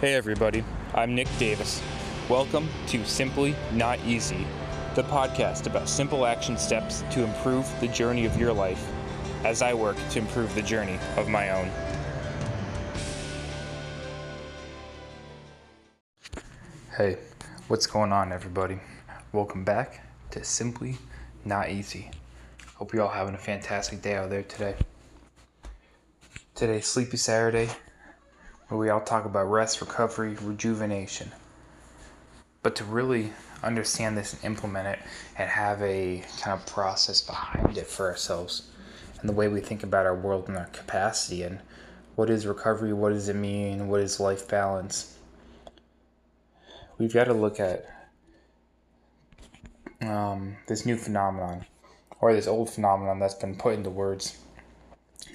Hey everybody, I'm Nick Davis. Welcome to Simply Not Easy, the podcast about simple action steps to improve the journey of your life as I work to improve the journey of my own. Hey, what's going on, everybody? Welcome back to Simply Not Easy. Hope you're all having a fantastic day out there today. Today's Sleepy Saturday, where we all talk about rest, recovery, rejuvenation. But to really understand this and implement it and have a kind of process behind it for ourselves and the way we think about our world and our capacity and what is recovery, what does it mean, what is life balance, we've got to look at um, this new phenomenon or this old phenomenon that's been put into words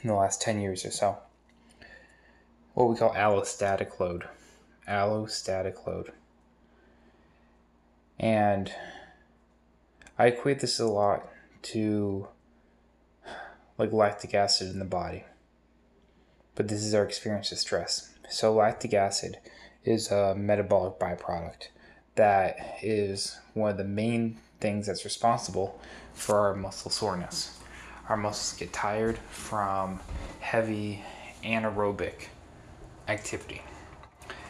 in the last 10 years or so what we call allostatic load. Allostatic load. And I equate this a lot to like lactic acid in the body. But this is our experience of stress. So, lactic acid is a metabolic byproduct that is one of the main things that's responsible for our muscle soreness. Our muscles get tired from heavy anaerobic activity.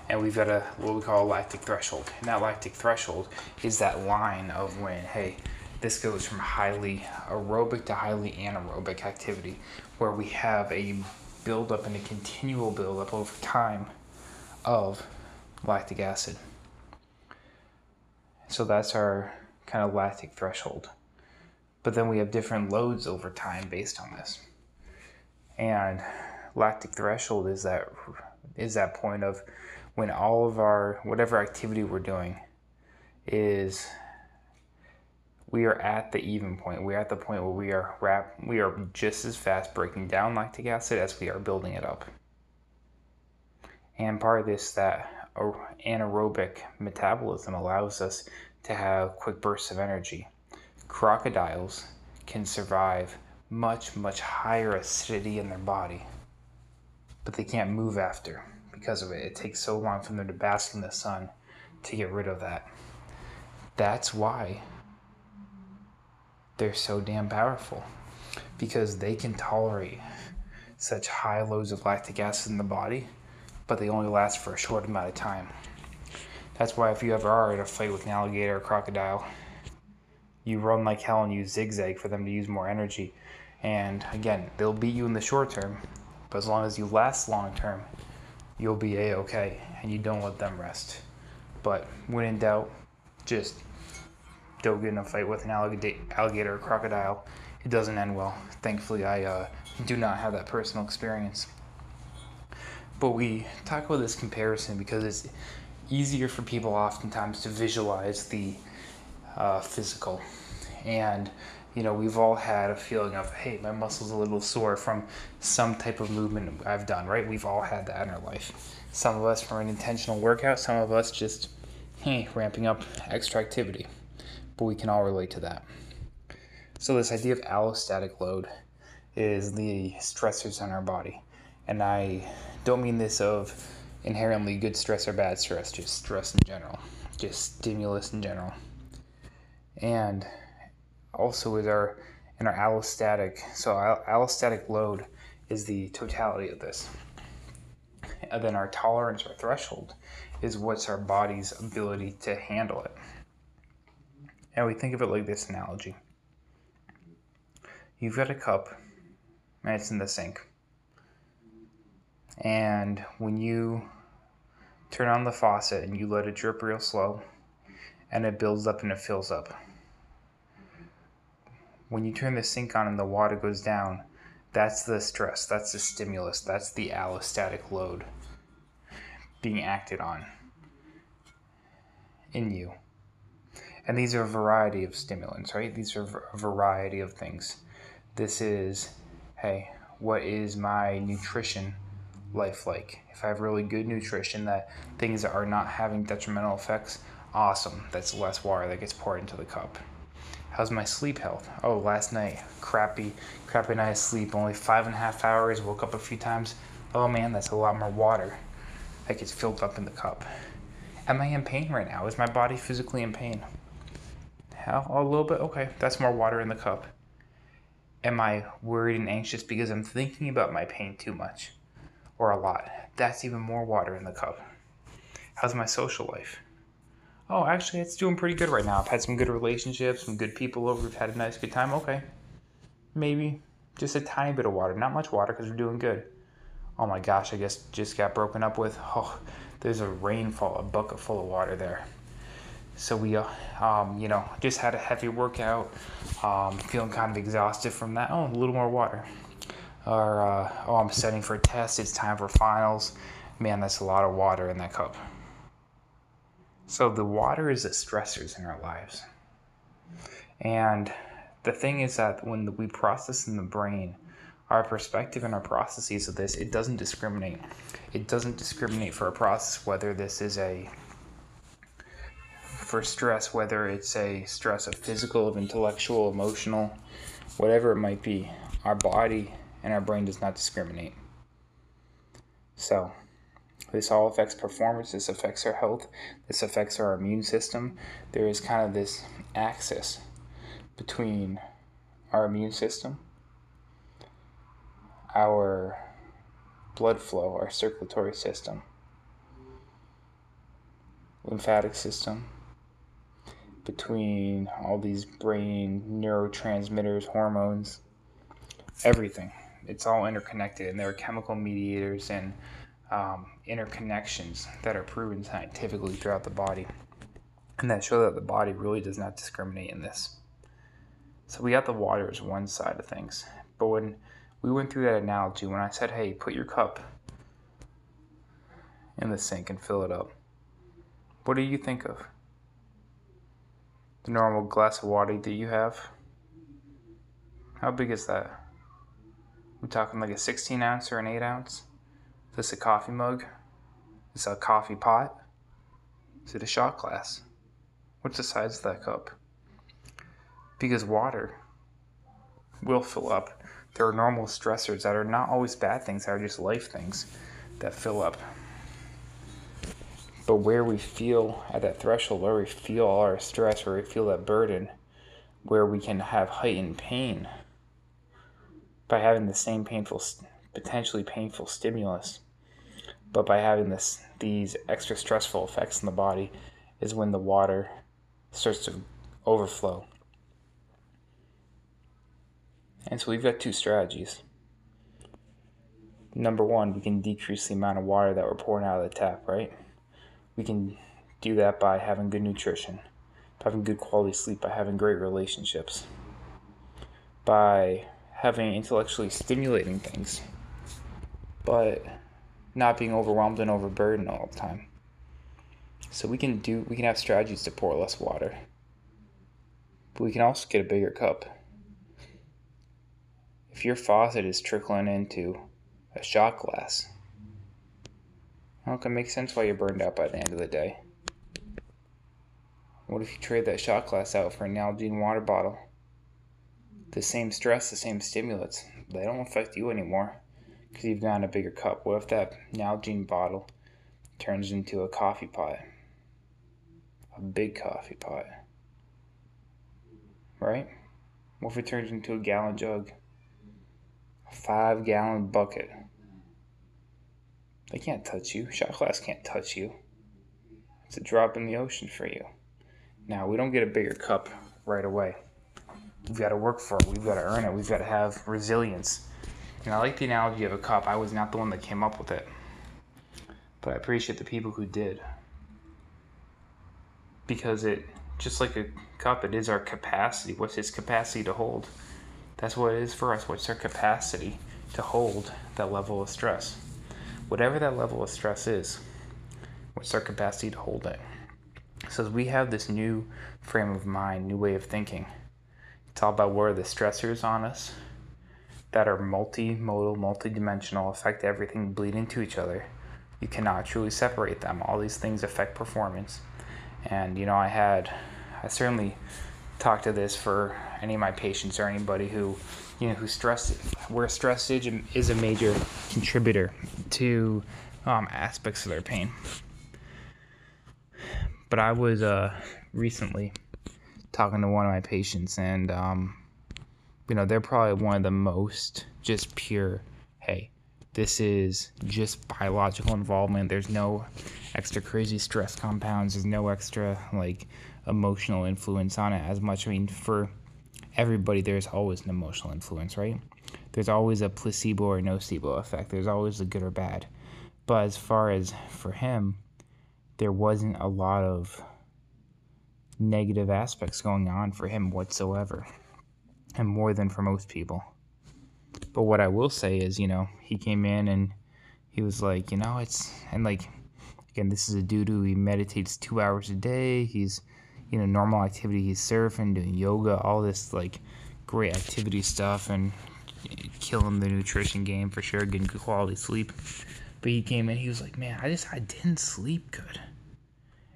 And we've got a what we call a lactic threshold. And that lactic threshold is that line of when, hey, this goes from highly aerobic to highly anaerobic activity, where we have a buildup and a continual buildup over time of lactic acid. So that's our kind of lactic threshold. But then we have different loads over time based on this. And lactic threshold is that is that point of when all of our whatever activity we're doing is we are at the even point. We're at the point where we are rap we are just as fast breaking down lactic acid as we are building it up. And part of this that anaerobic metabolism allows us to have quick bursts of energy. Crocodiles can survive much much higher acidity in their body but they can't move after because of it. It takes so long for them to bask in the sun to get rid of that. That's why they're so damn powerful because they can tolerate such high loads of lactic acid in the body, but they only last for a short amount of time. That's why if you ever are in a fight with an alligator or crocodile, you run like hell and you zigzag for them to use more energy. And again, they'll beat you in the short term, but as long as you last long term, you'll be a okay and you don't let them rest. But when in doubt, just don't get in a fight with an alligator or crocodile. It doesn't end well. Thankfully, I uh, do not have that personal experience. But we talk about this comparison because it's easier for people oftentimes to visualize the uh, physical. And you know, we've all had a feeling of, hey, my muscle's a little sore from some type of movement I've done, right? We've all had that in our life. Some of us from an intentional workout, some of us just, hey, ramping up extra activity. But we can all relate to that. So, this idea of allostatic load is the stressors on our body. And I don't mean this of inherently good stress or bad stress, just stress in general, just stimulus in general. And also is our in our allostatic. So allostatic load is the totality of this. And then our tolerance or threshold is what's our body's ability to handle it. And we think of it like this analogy. You've got a cup and it's in the sink. And when you turn on the faucet and you let it drip real slow and it builds up and it fills up when you turn the sink on and the water goes down, that's the stress, that's the stimulus, that's the allostatic load being acted on in you. And these are a variety of stimulants, right? These are a variety of things. This is, hey, what is my nutrition life like? If I have really good nutrition, that things are not having detrimental effects, awesome. That's less water that gets poured into the cup. How's my sleep health? Oh, last night, crappy, crappy night of sleep. Only five and a half hours. Woke up a few times. Oh man, that's a lot more water. like it's filled up in the cup. Am I in pain right now? Is my body physically in pain? How? A little bit? Okay, that's more water in the cup. Am I worried and anxious because I'm thinking about my pain too much or a lot? That's even more water in the cup. How's my social life? Oh, actually, it's doing pretty good right now. I've had some good relationships, some good people over. We've had a nice, good time. Okay. Maybe just a tiny bit of water. Not much water because we're doing good. Oh my gosh, I guess just got broken up with. Oh, there's a rainfall, a bucket full of water there. So we, uh, um, you know, just had a heavy workout. Um, feeling kind of exhausted from that. Oh, a little more water. Or, uh, oh, I'm studying for a test. It's time for finals. Man, that's a lot of water in that cup. So the water is the stressors in our lives. And the thing is that when we process in the brain, our perspective and our processes of this, it doesn't discriminate. It doesn't discriminate for a process whether this is a for stress, whether it's a stress of physical, of intellectual, emotional, whatever it might be. Our body and our brain does not discriminate. So, this all affects performance, this affects our health, this affects our immune system. There is kind of this axis between our immune system, our blood flow, our circulatory system, lymphatic system, between all these brain neurotransmitters, hormones, everything. It's all interconnected, and there are chemical mediators and um, interconnections that are proven scientifically throughout the body, and that show that the body really does not discriminate in this. So we got the water as one side of things, but when we went through that analogy, when I said, "Hey, put your cup in the sink and fill it up," what do you think of? The normal glass of water that you have? How big is that? We're talking like a 16 ounce or an 8 ounce? Is this a coffee mug? Is this a coffee pot? Is it a shot glass? What's the size of that cup? Because water will fill up. There are normal stressors that are not always bad things, that are just life things that fill up. But where we feel at that threshold, where we feel all our stress, where we feel that burden, where we can have heightened pain by having the same painful, potentially painful stimulus, but by having this these extra stressful effects in the body is when the water starts to overflow. And so we've got two strategies. Number one, we can decrease the amount of water that we're pouring out of the tap, right? We can do that by having good nutrition, by having good quality sleep, by having great relationships, by having intellectually stimulating things, but not being overwhelmed and overburdened all the time. So we can do we can have strategies to pour less water. But we can also get a bigger cup. If your faucet is trickling into a shot glass, well, it can make sense why you're burned out by the end of the day. What if you trade that shot glass out for an Nalgene water bottle? The same stress, the same stimulants, they don't affect you anymore because you've gotten a bigger cup. What if that Nalgene bottle turns into a coffee pot? A big coffee pot. Right? What if it turns into a gallon jug? A five gallon bucket? They can't touch you. Shot glass can't touch you. It's a drop in the ocean for you. Now, we don't get a bigger cup right away. We've got to work for it. We've got to earn it. We've got to have resilience. And I like the analogy of a cup. I was not the one that came up with it, but I appreciate the people who did. Because it, just like a cup, it is our capacity. What's its capacity to hold? That's what it is for us. What's our capacity to hold that level of stress? Whatever that level of stress is, what's our capacity to hold it? So as we have this new frame of mind, new way of thinking, it's all about where the stressors on us that are multimodal, multidimensional, affect everything, bleed into each other. You cannot truly separate them. All these things affect performance. And, you know, I had, I certainly talked to this for any of my patients or anybody who, you know, who stress, where stress is a major contributor to um, aspects of their pain. But I was uh, recently talking to one of my patients, and um, you know they're probably one of the most just pure. Hey, this is just biological involvement. There's no extra crazy stress compounds. There's no extra like emotional influence on it as much. I mean, for everybody, there's always an emotional influence, right? There's always a placebo or nocebo effect. There's always a good or bad. But as far as for him, there wasn't a lot of negative aspects going on for him whatsoever, and more than for most people. But what I will say is, you know, he came in and he was like, you know, it's, and like, again, this is a dude who he meditates two hours a day. He's, you know, normal activity. He's surfing, doing yoga, all this like great activity stuff, and killing the nutrition game for sure, getting good quality sleep. But he came in, he was like, man, I just, I didn't sleep good.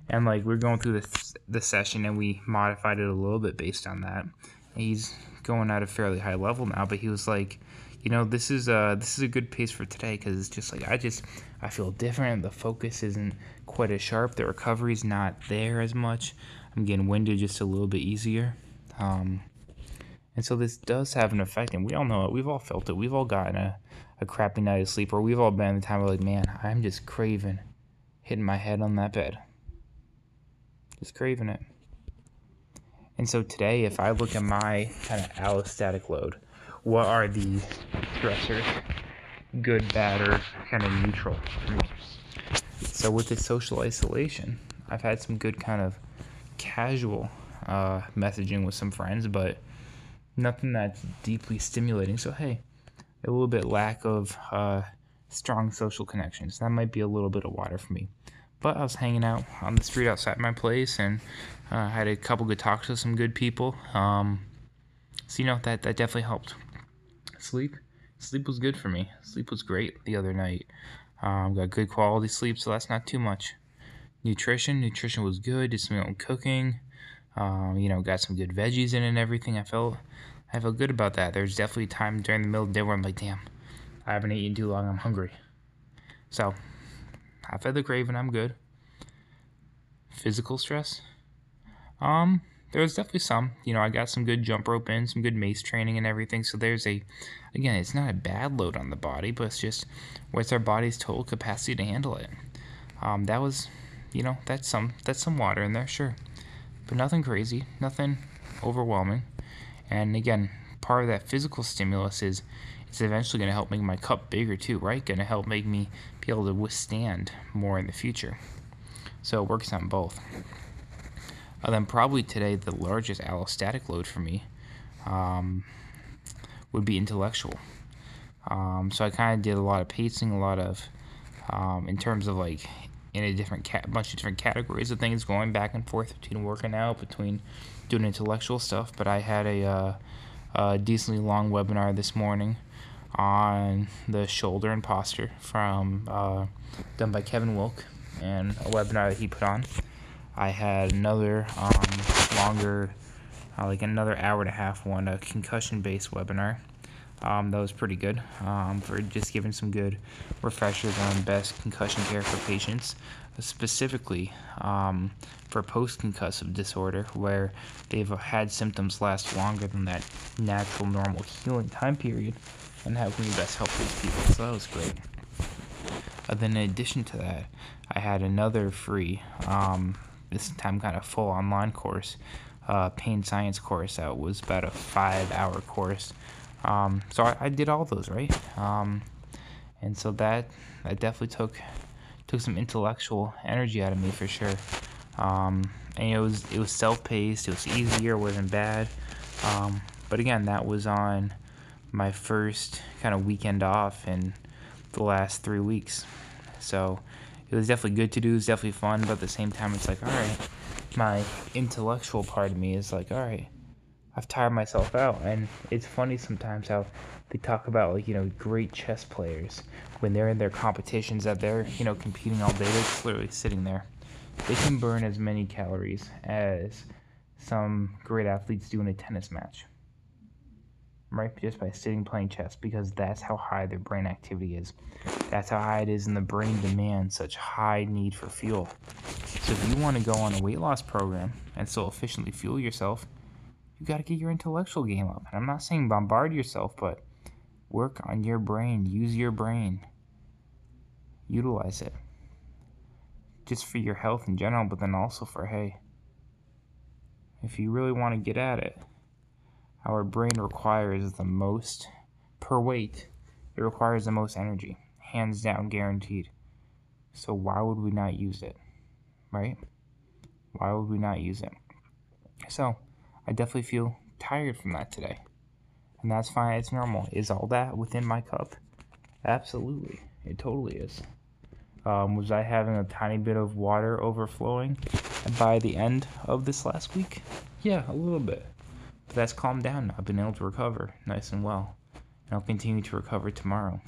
And like, we're going through the, the session and we modified it a little bit based on that. And he's going at a fairly high level now, but he was like, you know, this is a this is a good pace for today because it's just like I just I feel different. The focus isn't quite as sharp. The recovery's not there as much. I'm getting winded just a little bit easier. Um, and so this does have an effect, and we all know it. We've all felt it. We've all gotten a, a crappy night of sleep, or we've all been the time where like, man, I'm just craving hitting my head on that bed. Just craving it. And so today, if I look at my kind of allostatic load, what are the stressors, good, bad, or kind of neutral? So with this social isolation, I've had some good kind of casual uh, messaging with some friends, but nothing that's deeply stimulating. So hey, a little bit lack of uh, strong social connections. That might be a little bit of water for me. But I was hanging out on the street outside my place and uh, had a couple good talks with some good people. Um, so you know that that definitely helped. Sleep, sleep was good for me. Sleep was great the other night. Um, got good quality sleep, so that's not too much. Nutrition, nutrition was good. Did some cooking. Um, you know, got some good veggies in and everything. I felt I felt good about that. There's definitely time during the middle of the day where I'm like, damn, I haven't eaten too long. I'm hungry. So I fed the craving. I'm good. Physical stress. Um, there was definitely some. You know, I got some good jump rope in, some good mace training and everything. So there's a, again, it's not a bad load on the body, but it's just what's our body's total capacity to handle it. Um, that was, you know, that's some that's some water in there, sure, but nothing crazy, nothing overwhelming. And again, part of that physical stimulus is it's eventually going to help make my cup bigger too, right? Going to help make me be able to withstand more in the future. So it works on both. Uh, then probably today the largest allostatic load for me um, would be intellectual. Um, so I kind of did a lot of pacing, a lot of um, in terms of like in a different bunch of different categories of things, going back and forth between working out, between doing intellectual stuff. But I had a, uh, a decently long webinar this morning on the shoulder and posture from uh, done by Kevin Wilk and a webinar that he put on. I had another um, longer, uh, like another hour and a half one, a concussion based webinar. Um, that was pretty good um, for just giving some good refreshers on best concussion care for patients, specifically um, for post concussive disorder, where they've had symptoms last longer than that natural, normal healing time period, and how can we best help these people. So that was great. Uh, then, in addition to that, I had another free um, this time kind of full online course, uh, pain science course that was about a five hour course. Um, so I, I, did all those right, um, and so that that definitely took took some intellectual energy out of me for sure. Um, and it was it was self paced, it was easier, wasn't bad. Um, but again, that was on my first kind of weekend off in the last three weeks. So it was definitely good to do. It was definitely fun, but at the same time, it's like, all right, my intellectual part of me is like, all right, I've tired myself out. And it's funny sometimes how they talk about like you know great chess players when they're in their competitions that they're you know competing all day. They're literally sitting there. They can burn as many calories as some great athletes do in a tennis match. Right? Just by sitting playing chess, because that's how high their brain activity is. That's how high it is, and the brain demands such high need for fuel. So if you want to go on a weight loss program and still efficiently fuel yourself, you got to get your intellectual game up. And I'm not saying bombard yourself, but work on your brain. Use your brain. Utilize it. Just for your health in general, but then also for hey, if you really want to get at it, our brain requires the most per weight. It requires the most energy, hands down guaranteed. So why would we not use it? Right? Why would we not use it? So, I definitely feel tired from that today. And that's fine, it's normal. Is all that within my cup? Absolutely. It totally is. Um, was I having a tiny bit of water overflowing by the end of this last week? Yeah, a little bit. But that's calmed down. I've been able to recover nice and well. And I'll continue to recover tomorrow.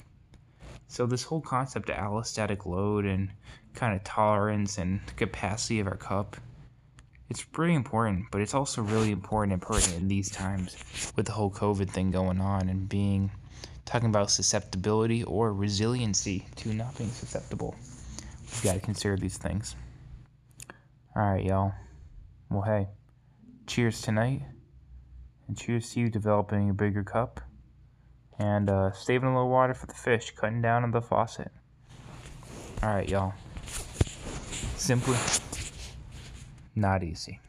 So, this whole concept of allostatic load and kind of tolerance and capacity of our cup, it's pretty important, but it's also really important and pertinent in these times with the whole COVID thing going on and being talking about susceptibility or resiliency to not being susceptible. We've got to consider these things. All right, y'all. Well, hey, cheers tonight and cheers to you developing a bigger cup and uh, saving a little water for the fish, cutting down on the faucet. Alright, y'all. Simply not easy.